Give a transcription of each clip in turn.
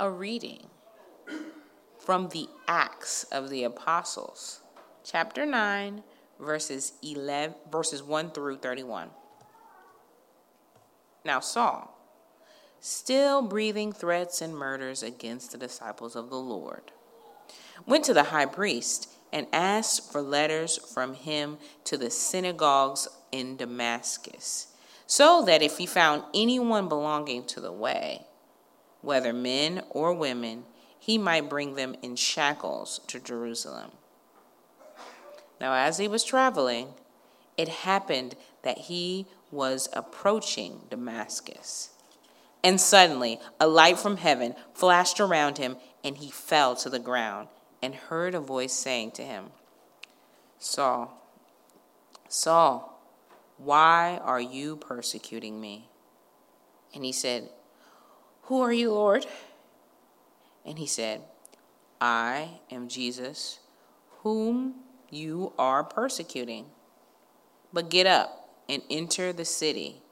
a reading from the Acts of the Apostles, chapter 9, verses 11 verses 1 through 31. Now Saul, still breathing threats and murders against the disciples of the Lord, went to the high priest and asked for letters from him to the synagogues in Damascus, so that if he found anyone belonging to the way, whether men or women, he might bring them in shackles to Jerusalem. Now, as he was traveling, it happened that he was approaching Damascus. And suddenly, a light from heaven flashed around him, and he fell to the ground and heard a voice saying to him, Saul, Saul, why are you persecuting me? And he said, Who are you, Lord? And he said, I am Jesus, whom you are persecuting. But get up and enter the city,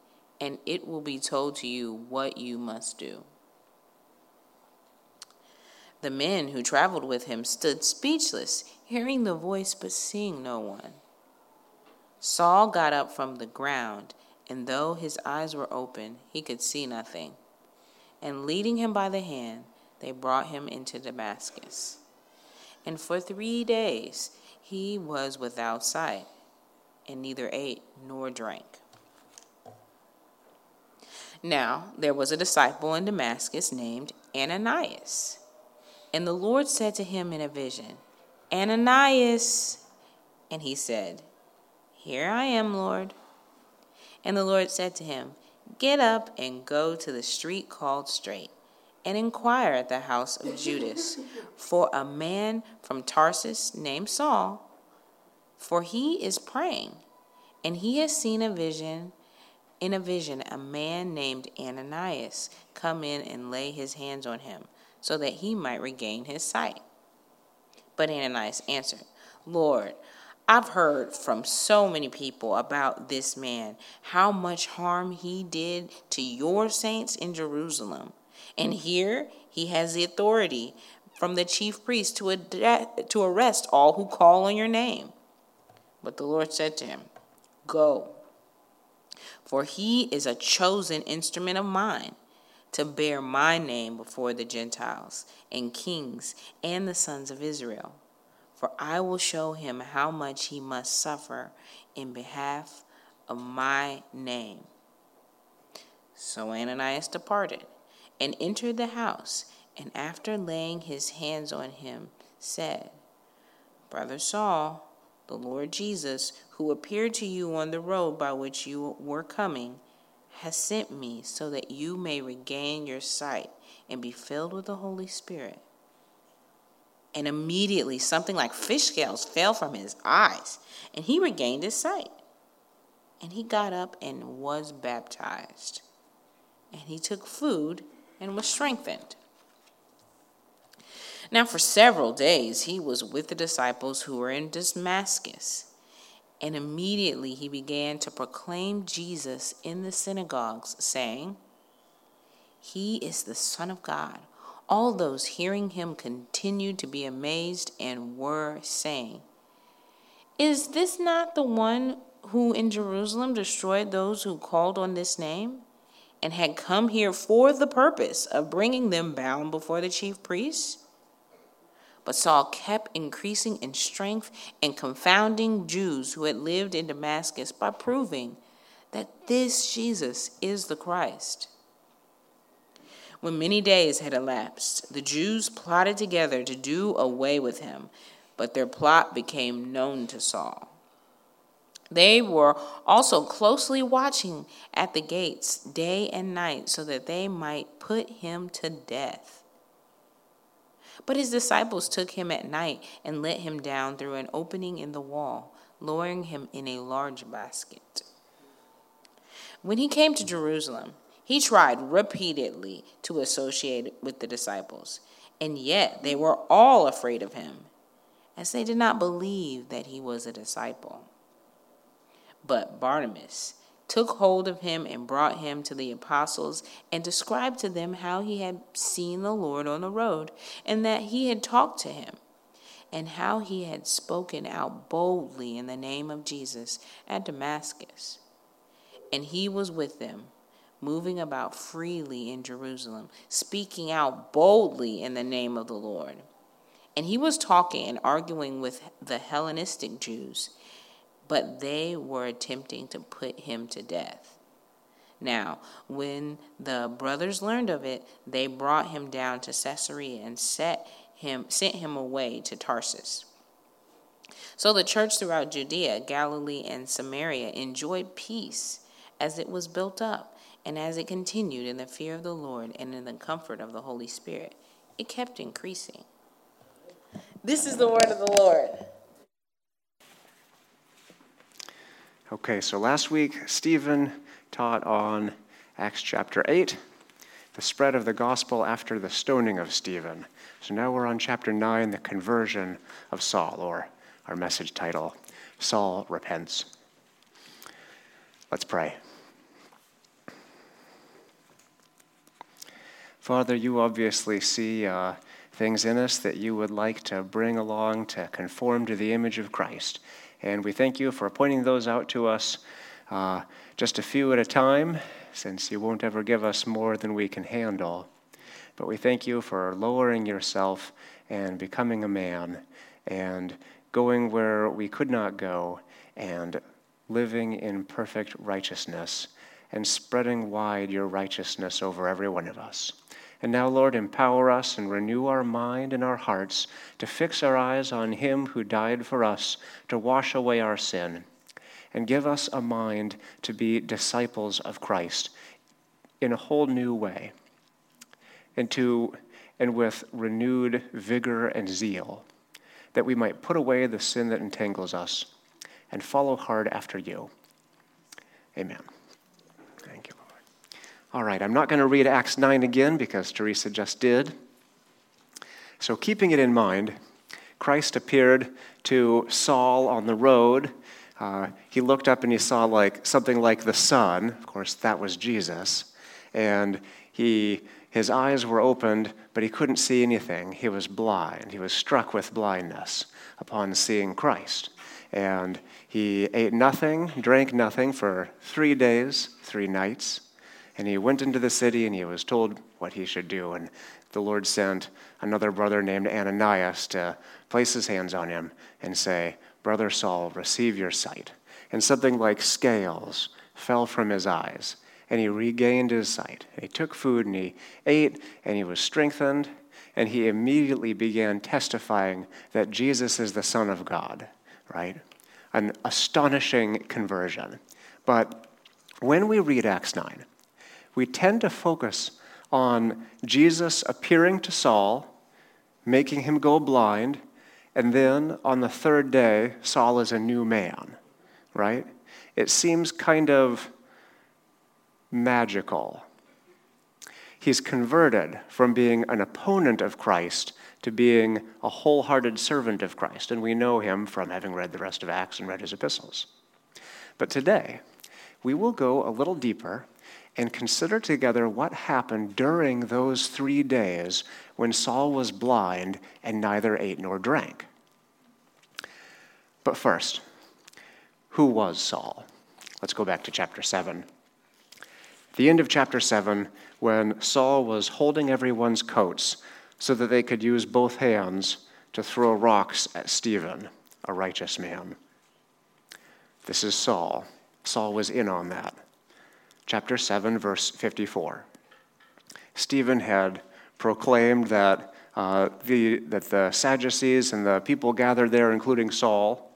and it will be told to you what you must do. The men who traveled with him stood speechless, hearing the voice but seeing no one. Saul got up from the ground, and though his eyes were open, he could see nothing. And leading him by the hand, they brought him into Damascus. And for three days he was without sight, and neither ate nor drank. Now there was a disciple in Damascus named Ananias. And the Lord said to him in a vision, Ananias. And he said, Here I am, Lord. And the Lord said to him, Get up and go to the street called Straight, and inquire at the house of Judas for a man from Tarsus named Saul, for he is praying, and he has seen a vision. In a vision, a man named Ananias come in and lay his hands on him so that he might regain his sight. But Ananias answered, Lord, I've heard from so many people about this man, how much harm he did to your saints in Jerusalem. And here he has the authority from the chief priest to, to arrest all who call on your name. But the Lord said to him, Go, for he is a chosen instrument of mine to bear my name before the Gentiles and kings and the sons of Israel. For I will show him how much he must suffer in behalf of my name. So Ananias departed and entered the house, and after laying his hands on him, said, Brother Saul, the Lord Jesus, who appeared to you on the road by which you were coming, has sent me so that you may regain your sight and be filled with the Holy Spirit. And immediately something like fish scales fell from his eyes, and he regained his sight. And he got up and was baptized. And he took food and was strengthened. Now, for several days, he was with the disciples who were in Damascus. And immediately he began to proclaim Jesus in the synagogues, saying, He is the Son of God. All those hearing him continued to be amazed and were saying, Is this not the one who in Jerusalem destroyed those who called on this name, and had come here for the purpose of bringing them bound before the chief priests? But Saul kept increasing in strength and confounding Jews who had lived in Damascus by proving that this Jesus is the Christ. When many days had elapsed, the Jews plotted together to do away with him, but their plot became known to Saul. They were also closely watching at the gates day and night so that they might put him to death. But his disciples took him at night and let him down through an opening in the wall, lowering him in a large basket. When he came to Jerusalem, he tried repeatedly to associate with the disciples, and yet they were all afraid of him, as they did not believe that he was a disciple. But Barnabas took hold of him and brought him to the apostles, and described to them how he had seen the Lord on the road, and that he had talked to him, and how he had spoken out boldly in the name of Jesus at Damascus. And he was with them, moving about freely in Jerusalem, speaking out boldly in the name of the Lord. And he was talking and arguing with the Hellenistic Jews but they were attempting to put him to death. Now, when the brothers learned of it, they brought him down to Caesarea and set him, sent him away to Tarsus. So the church throughout Judea, Galilee, and Samaria enjoyed peace as it was built up and as it continued in the fear of the Lord and in the comfort of the Holy Spirit. It kept increasing. This is the word of the Lord. Okay, so last week Stephen taught on Acts chapter 8, the spread of the gospel after the stoning of Stephen. So now we're on chapter 9, the conversion of Saul, or our message title, Saul Repents. Let's pray. Father, you obviously see uh, things in us that you would like to bring along to conform to the image of Christ. And we thank you for pointing those out to us uh, just a few at a time, since you won't ever give us more than we can handle. But we thank you for lowering yourself and becoming a man and going where we could not go and living in perfect righteousness and spreading wide your righteousness over every one of us. And now, Lord, empower us and renew our mind and our hearts to fix our eyes on Him who died for us to wash away our sin. And give us a mind to be disciples of Christ in a whole new way and, to, and with renewed vigor and zeal, that we might put away the sin that entangles us and follow hard after you. Amen. All right, I'm not going to read Acts 9 again because Teresa just did. So, keeping it in mind, Christ appeared to Saul on the road. Uh, he looked up and he saw like something like the sun. Of course, that was Jesus. And he, his eyes were opened, but he couldn't see anything. He was blind. He was struck with blindness upon seeing Christ. And he ate nothing, drank nothing for three days, three nights. And he went into the city and he was told what he should do. And the Lord sent another brother named Ananias to place his hands on him and say, Brother Saul, receive your sight. And something like scales fell from his eyes, and he regained his sight. And he took food and he ate, and he was strengthened, and he immediately began testifying that Jesus is the Son of God, right? An astonishing conversion. But when we read Acts 9, we tend to focus on Jesus appearing to Saul, making him go blind, and then on the third day, Saul is a new man, right? It seems kind of magical. He's converted from being an opponent of Christ to being a wholehearted servant of Christ, and we know him from having read the rest of Acts and read his epistles. But today, we will go a little deeper and consider together what happened during those three days when Saul was blind and neither ate nor drank. But first, who was Saul? Let's go back to chapter 7. The end of chapter 7, when Saul was holding everyone's coats so that they could use both hands to throw rocks at Stephen, a righteous man. This is Saul. Saul was in on that chapter 7, verse 54. Stephen had proclaimed that, uh, the, that the Sadducees and the people gathered there, including Saul,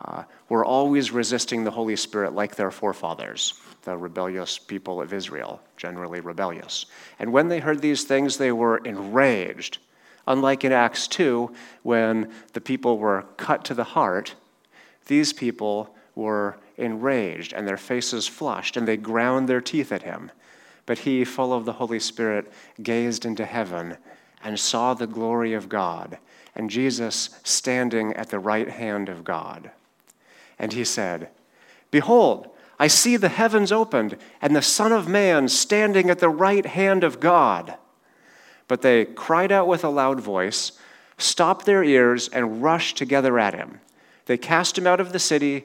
uh, were always resisting the Holy Spirit like their forefathers, the rebellious people of Israel, generally rebellious. And when they heard these things, they were enraged. Unlike in Acts 2, when the people were cut to the heart, these people were enraged and their faces flushed, and they ground their teeth at him. But he, full of the Holy Spirit, gazed into heaven and saw the glory of God, and Jesus standing at the right hand of God. And he said, Behold, I see the heavens opened and the Son of Man standing at the right hand of God. But they cried out with a loud voice, stopped their ears, and rushed together at him. They cast him out of the city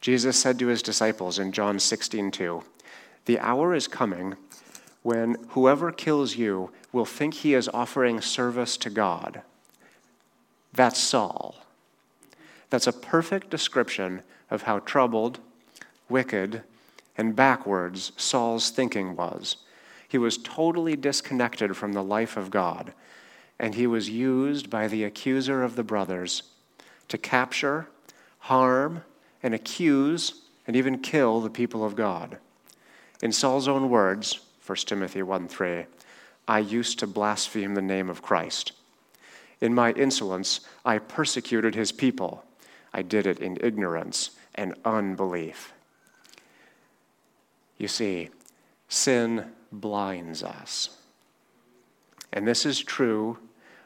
Jesus said to his disciples in John 16, 2, The hour is coming when whoever kills you will think he is offering service to God. That's Saul. That's a perfect description of how troubled, wicked, and backwards Saul's thinking was. He was totally disconnected from the life of God, and he was used by the accuser of the brothers to capture, harm, and accuse, and even kill the people of God. In Saul's own words, 1 Timothy 1 3. I used to blaspheme the name of Christ. In my insolence, I persecuted his people. I did it in ignorance and unbelief. You see, sin blinds us. And this is true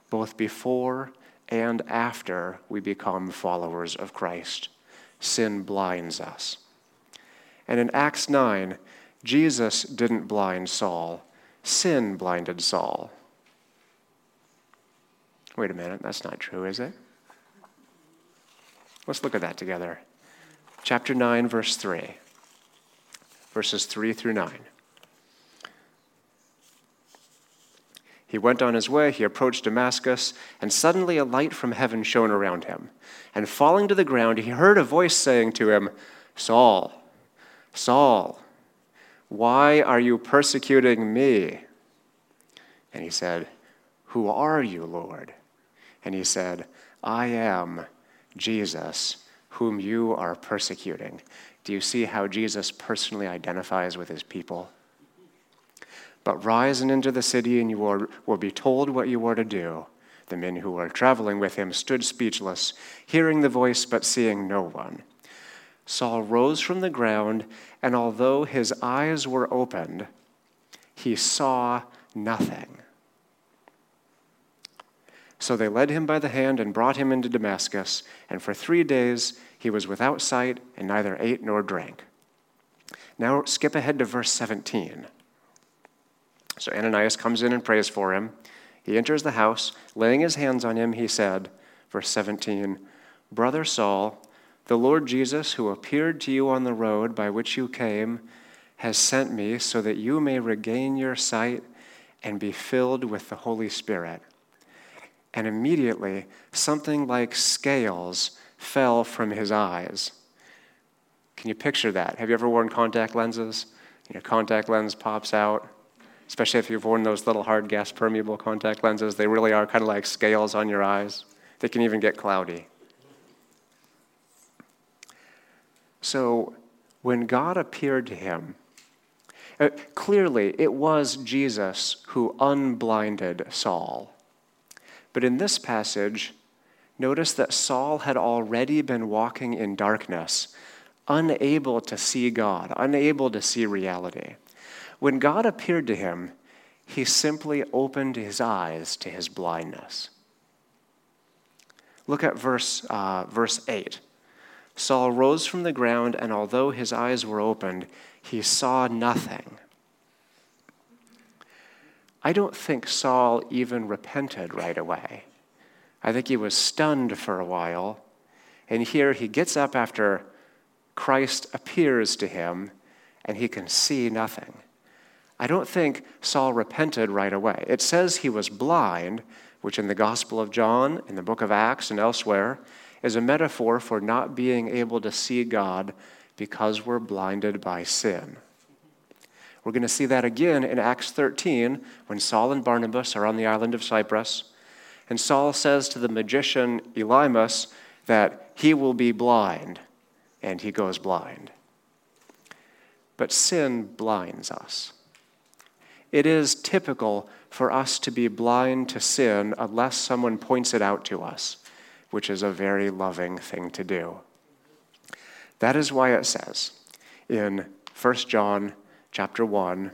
both before and after we become followers of Christ. Sin blinds us. And in Acts 9, Jesus didn't blind Saul, sin blinded Saul. Wait a minute, that's not true, is it? Let's look at that together. Chapter 9, verse 3, verses 3 through 9. He went on his way, he approached Damascus, and suddenly a light from heaven shone around him. And falling to the ground, he heard a voice saying to him, Saul, Saul, why are you persecuting me? And he said, Who are you, Lord? And he said, I am Jesus, whom you are persecuting. Do you see how Jesus personally identifies with his people? But rise and enter the city, and you will be told what you are to do. The men who were traveling with him stood speechless, hearing the voice but seeing no one. Saul rose from the ground, and although his eyes were opened, he saw nothing. So they led him by the hand and brought him into Damascus, and for three days he was without sight and neither ate nor drank. Now skip ahead to verse 17. So Ananias comes in and prays for him. He enters the house. Laying his hands on him, he said, verse 17, Brother Saul, the Lord Jesus, who appeared to you on the road by which you came, has sent me so that you may regain your sight and be filled with the Holy Spirit. And immediately, something like scales fell from his eyes. Can you picture that? Have you ever worn contact lenses? Your contact lens pops out, especially if you've worn those little hard gas permeable contact lenses. They really are kind of like scales on your eyes. They can even get cloudy. So when God appeared to him, uh, clearly it was Jesus who unblinded Saul. But in this passage, notice that Saul had already been walking in darkness, unable to see God, unable to see reality. When God appeared to him, he simply opened his eyes to his blindness. Look at verse, uh, verse 8. Saul rose from the ground, and although his eyes were opened, he saw nothing. I don't think Saul even repented right away. I think he was stunned for a while. And here he gets up after Christ appears to him and he can see nothing. I don't think Saul repented right away. It says he was blind, which in the Gospel of John, in the book of Acts, and elsewhere, is a metaphor for not being able to see God because we're blinded by sin. We're going to see that again in Acts 13 when Saul and Barnabas are on the island of Cyprus. And Saul says to the magician Elymas that he will be blind, and he goes blind. But sin blinds us. It is typical for us to be blind to sin unless someone points it out to us, which is a very loving thing to do. That is why it says in 1 John chapter 1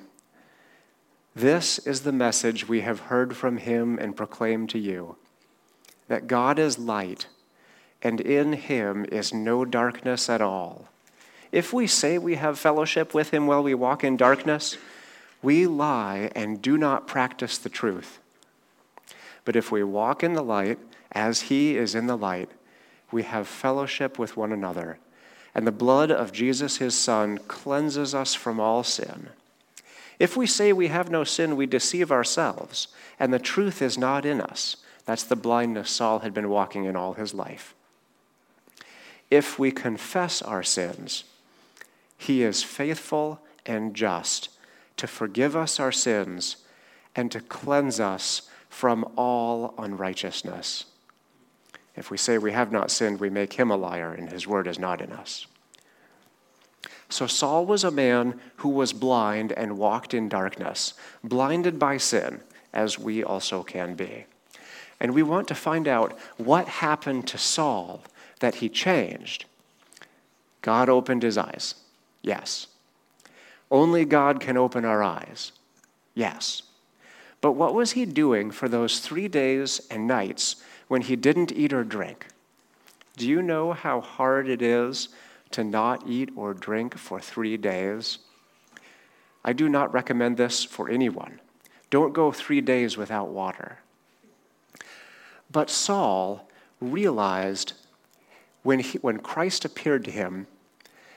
This is the message we have heard from him and proclaimed to you that God is light, and in him is no darkness at all. If we say we have fellowship with him while we walk in darkness, we lie and do not practice the truth. But if we walk in the light, as he is in the light, we have fellowship with one another. And the blood of Jesus, his Son, cleanses us from all sin. If we say we have no sin, we deceive ourselves, and the truth is not in us. That's the blindness Saul had been walking in all his life. If we confess our sins, he is faithful and just to forgive us our sins and to cleanse us from all unrighteousness. If we say we have not sinned, we make him a liar, and his word is not in us. So Saul was a man who was blind and walked in darkness, blinded by sin, as we also can be. And we want to find out what happened to Saul that he changed. God opened his eyes. Yes. Only God can open our eyes. Yes. But what was he doing for those three days and nights when he didn't eat or drink? Do you know how hard it is to not eat or drink for three days? I do not recommend this for anyone. Don't go three days without water. But Saul realized when, he, when Christ appeared to him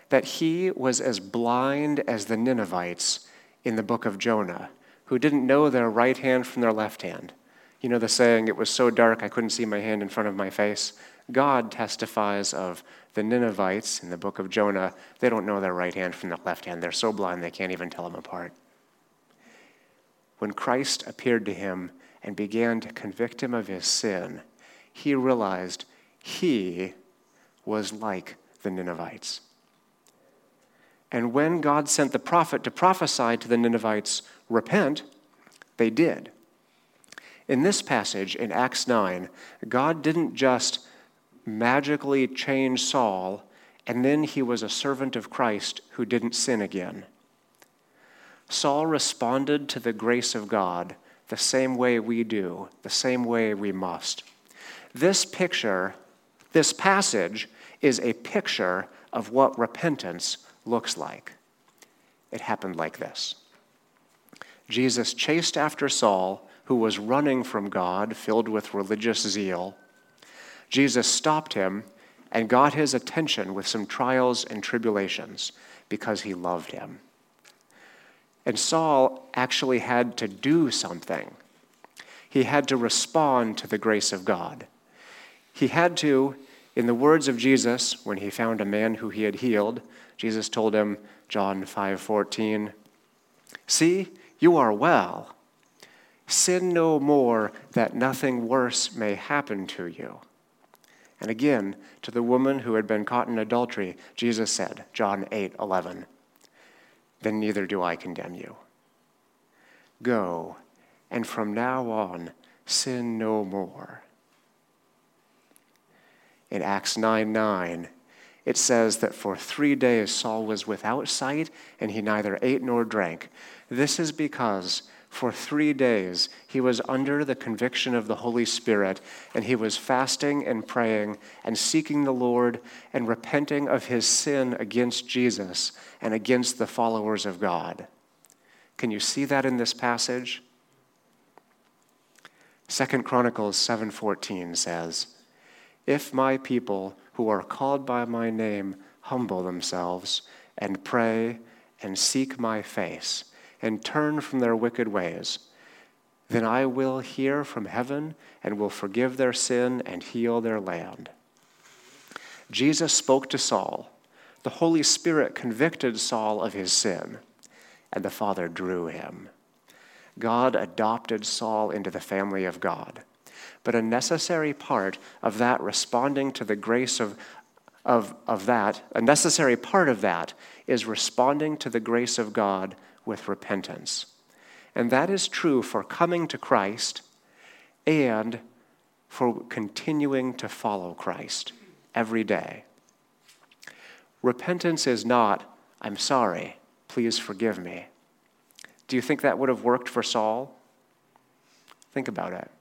that he was as blind as the Ninevites in the book of Jonah, who didn't know their right hand from their left hand. You know the saying, it was so dark I couldn't see my hand in front of my face? God testifies of the Ninevites in the book of Jonah. They don't know their right hand from their left hand. They're so blind they can't even tell them apart. When Christ appeared to him and began to convict him of his sin, he realized he was like the Ninevites. And when God sent the prophet to prophesy to the Ninevites, repent, they did. In this passage, in Acts 9, God didn't just magically change Saul and then he was a servant of Christ who didn't sin again. Saul responded to the grace of God the same way we do, the same way we must. This picture, this passage, is a picture of what repentance looks like. It happened like this Jesus chased after Saul, who was running from God, filled with religious zeal. Jesus stopped him and got his attention with some trials and tribulations because he loved him. And Saul actually had to do something. He had to respond to the grace of God. He had to, in the words of Jesus, when he found a man who he had healed, Jesus told him, John 5:14, "See, you are well. Sin no more that nothing worse may happen to you." And again, to the woman who had been caught in adultery, Jesus said, John 8:11, "Then neither do I condemn you. Go, and from now on sin no more." In Acts 9 9, it says that for three days Saul was without sight and he neither ate nor drank. This is because for three days he was under the conviction of the Holy Spirit and he was fasting and praying and seeking the Lord and repenting of his sin against Jesus and against the followers of God. Can you see that in this passage? Second Chronicles 7:14 says, "If my people who are called by my name humble themselves and pray and seek my face and turn from their wicked ways, then I will hear from heaven and will forgive their sin and heal their land. Jesus spoke to Saul. The Holy Spirit convicted Saul of his sin, and the Father drew him. God adopted Saul into the family of God. But a necessary part of that responding to the grace of, of, of that, a necessary part of that is responding to the grace of God with repentance. And that is true for coming to Christ and for continuing to follow Christ every day. Repentance is not, I'm sorry, please forgive me. Do you think that would have worked for Saul? Think about it.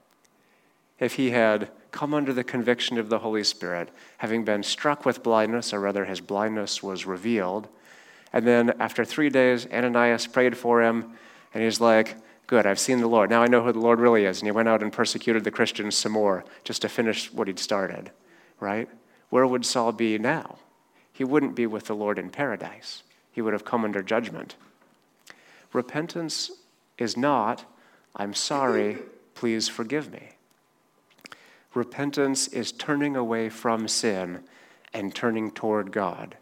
If he had come under the conviction of the Holy Spirit, having been struck with blindness, or rather his blindness was revealed, and then after three days, Ananias prayed for him, and he's like, Good, I've seen the Lord. Now I know who the Lord really is. And he went out and persecuted the Christians some more just to finish what he'd started, right? Where would Saul be now? He wouldn't be with the Lord in paradise, he would have come under judgment. Repentance is not, I'm sorry, please forgive me. Repentance is turning away from sin and turning toward God.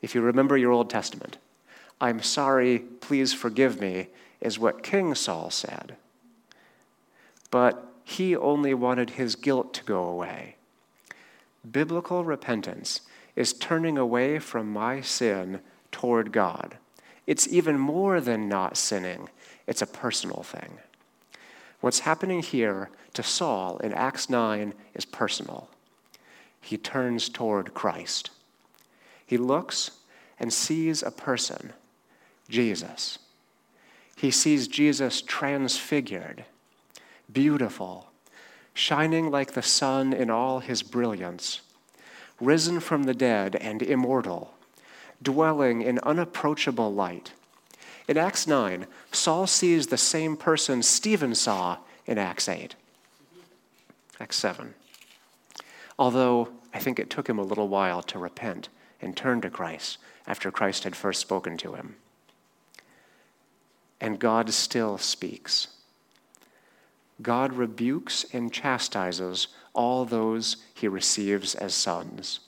If you remember your Old Testament, I'm sorry, please forgive me, is what King Saul said. But he only wanted his guilt to go away. Biblical repentance is turning away from my sin toward God. It's even more than not sinning, it's a personal thing. What's happening here to Saul in Acts 9 is personal. He turns toward Christ. He looks and sees a person, Jesus. He sees Jesus transfigured, beautiful, shining like the sun in all his brilliance, risen from the dead and immortal, dwelling in unapproachable light. In Acts 9, Saul sees the same person Stephen saw in Acts 8. Acts 7. Although I think it took him a little while to repent and turn to Christ after Christ had first spoken to him. And God still speaks. God rebukes and chastises all those he receives as sons.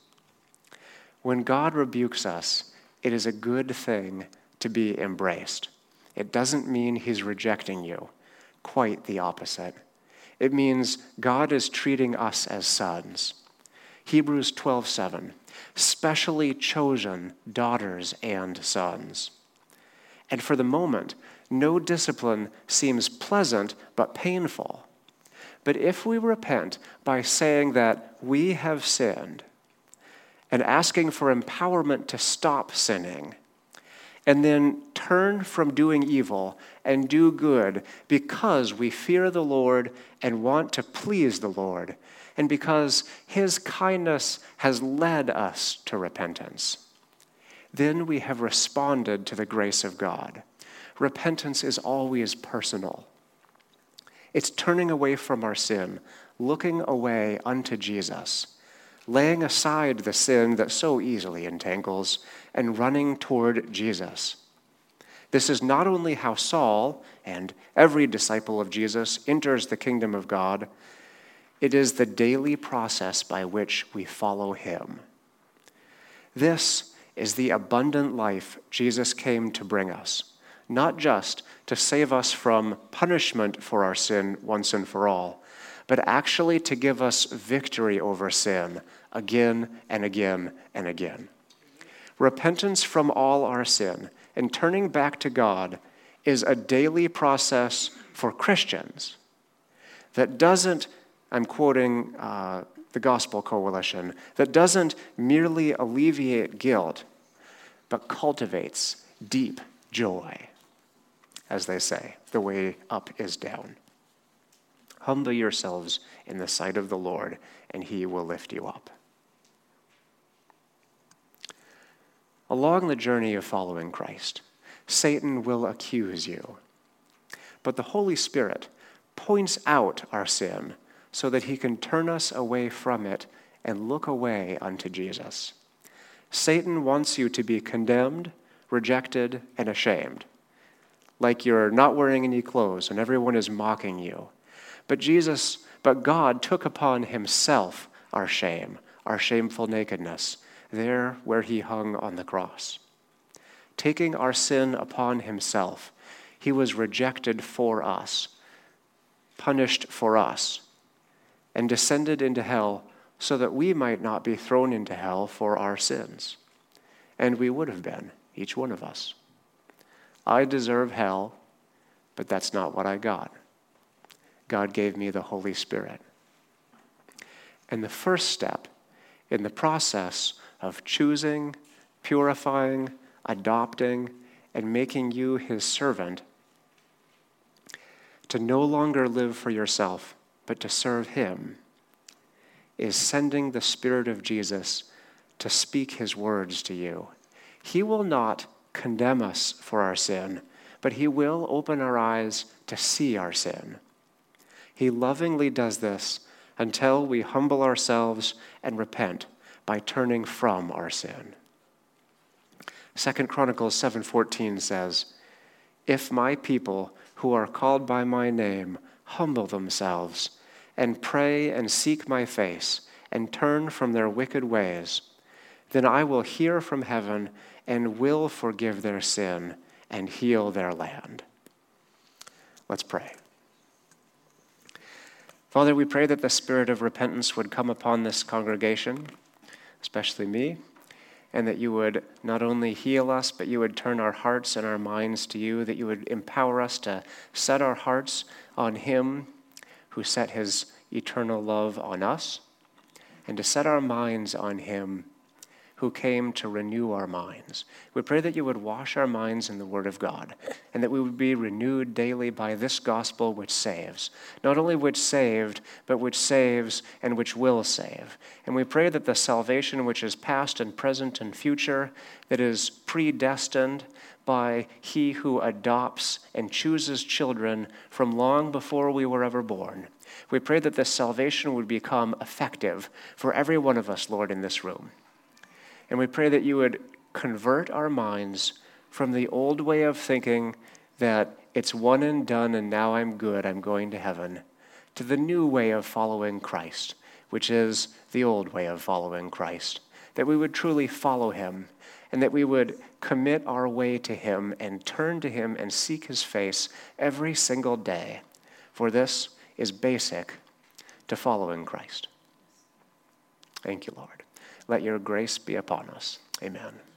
When God rebukes us, it is a good thing to be embraced. It doesn't mean he's rejecting you, quite the opposite. It means God is treating us as sons. Hebrews 12:7 specially chosen daughters and sons. And for the moment, no discipline seems pleasant but painful. But if we repent by saying that we have sinned and asking for empowerment to stop sinning, and then turn from doing evil and do good because we fear the Lord and want to please the Lord, and because his kindness has led us to repentance. Then we have responded to the grace of God. Repentance is always personal. It's turning away from our sin, looking away unto Jesus, laying aside the sin that so easily entangles, and running toward Jesus. This is not only how Saul and every disciple of Jesus enters the kingdom of God, it is the daily process by which we follow him. This is the abundant life Jesus came to bring us, not just to save us from punishment for our sin once and for all, but actually to give us victory over sin again and again and again. Repentance from all our sin and turning back to God is a daily process for Christians that doesn't I'm quoting uh, the Gospel Coalition, that doesn't merely alleviate guilt, but cultivates deep joy. As they say, the way up is down. Humble yourselves in the sight of the Lord, and he will lift you up. Along the journey of following Christ, Satan will accuse you. But the Holy Spirit points out our sin so that he can turn us away from it and look away unto Jesus. Satan wants you to be condemned, rejected, and ashamed, like you're not wearing any clothes and everyone is mocking you. But Jesus, but God took upon himself our shame, our shameful nakedness, there where he hung on the cross. Taking our sin upon himself, he was rejected for us, punished for us, and descended into hell so that we might not be thrown into hell for our sins. And we would have been, each one of us. I deserve hell, but that's not what I got. God gave me the Holy Spirit. And the first step in the process of choosing, purifying, adopting, and making you his servant to no longer live for yourself, but to serve him is sending the Spirit of Jesus to speak his words to you. He will not condemn us for our sin, but he will open our eyes to see our sin. He lovingly does this until we humble ourselves and repent by turning from our sin. 2 Chronicles 7:14 says, "If my people who are called by my name humble themselves and pray and seek my face and turn from their wicked ways, then I will hear from heaven and will forgive their sin and heal their land." Let's pray. Father, we pray that the spirit of repentance would come upon this congregation, especially me, and that you would not only heal us, but you would turn our hearts and our minds to you, that you would empower us to set our hearts on Him who set His eternal love on us, and to set our minds on Him who came to renew our minds. We pray that you would wash our minds in the Word of God, and that we would be renewed daily by this gospel which saves. Not only which saved, but which saves and which will save. And we pray that the salvation which is past and present and future, that is predestined, by he who adopts and chooses children from long before we were ever born. We pray that this salvation would become effective for every one of us, Lord, in this room. And we pray that you would convert our minds from the old way of thinking that it's one and done and now I'm good, I'm going to heaven, to the new way of following Christ, which is the old way of following Christ. That we would truly follow him and that we would commit our way to him and turn to him and seek his face every single day. For this is basic to following Christ. Thank you, Lord. Let your grace be upon us. Amen.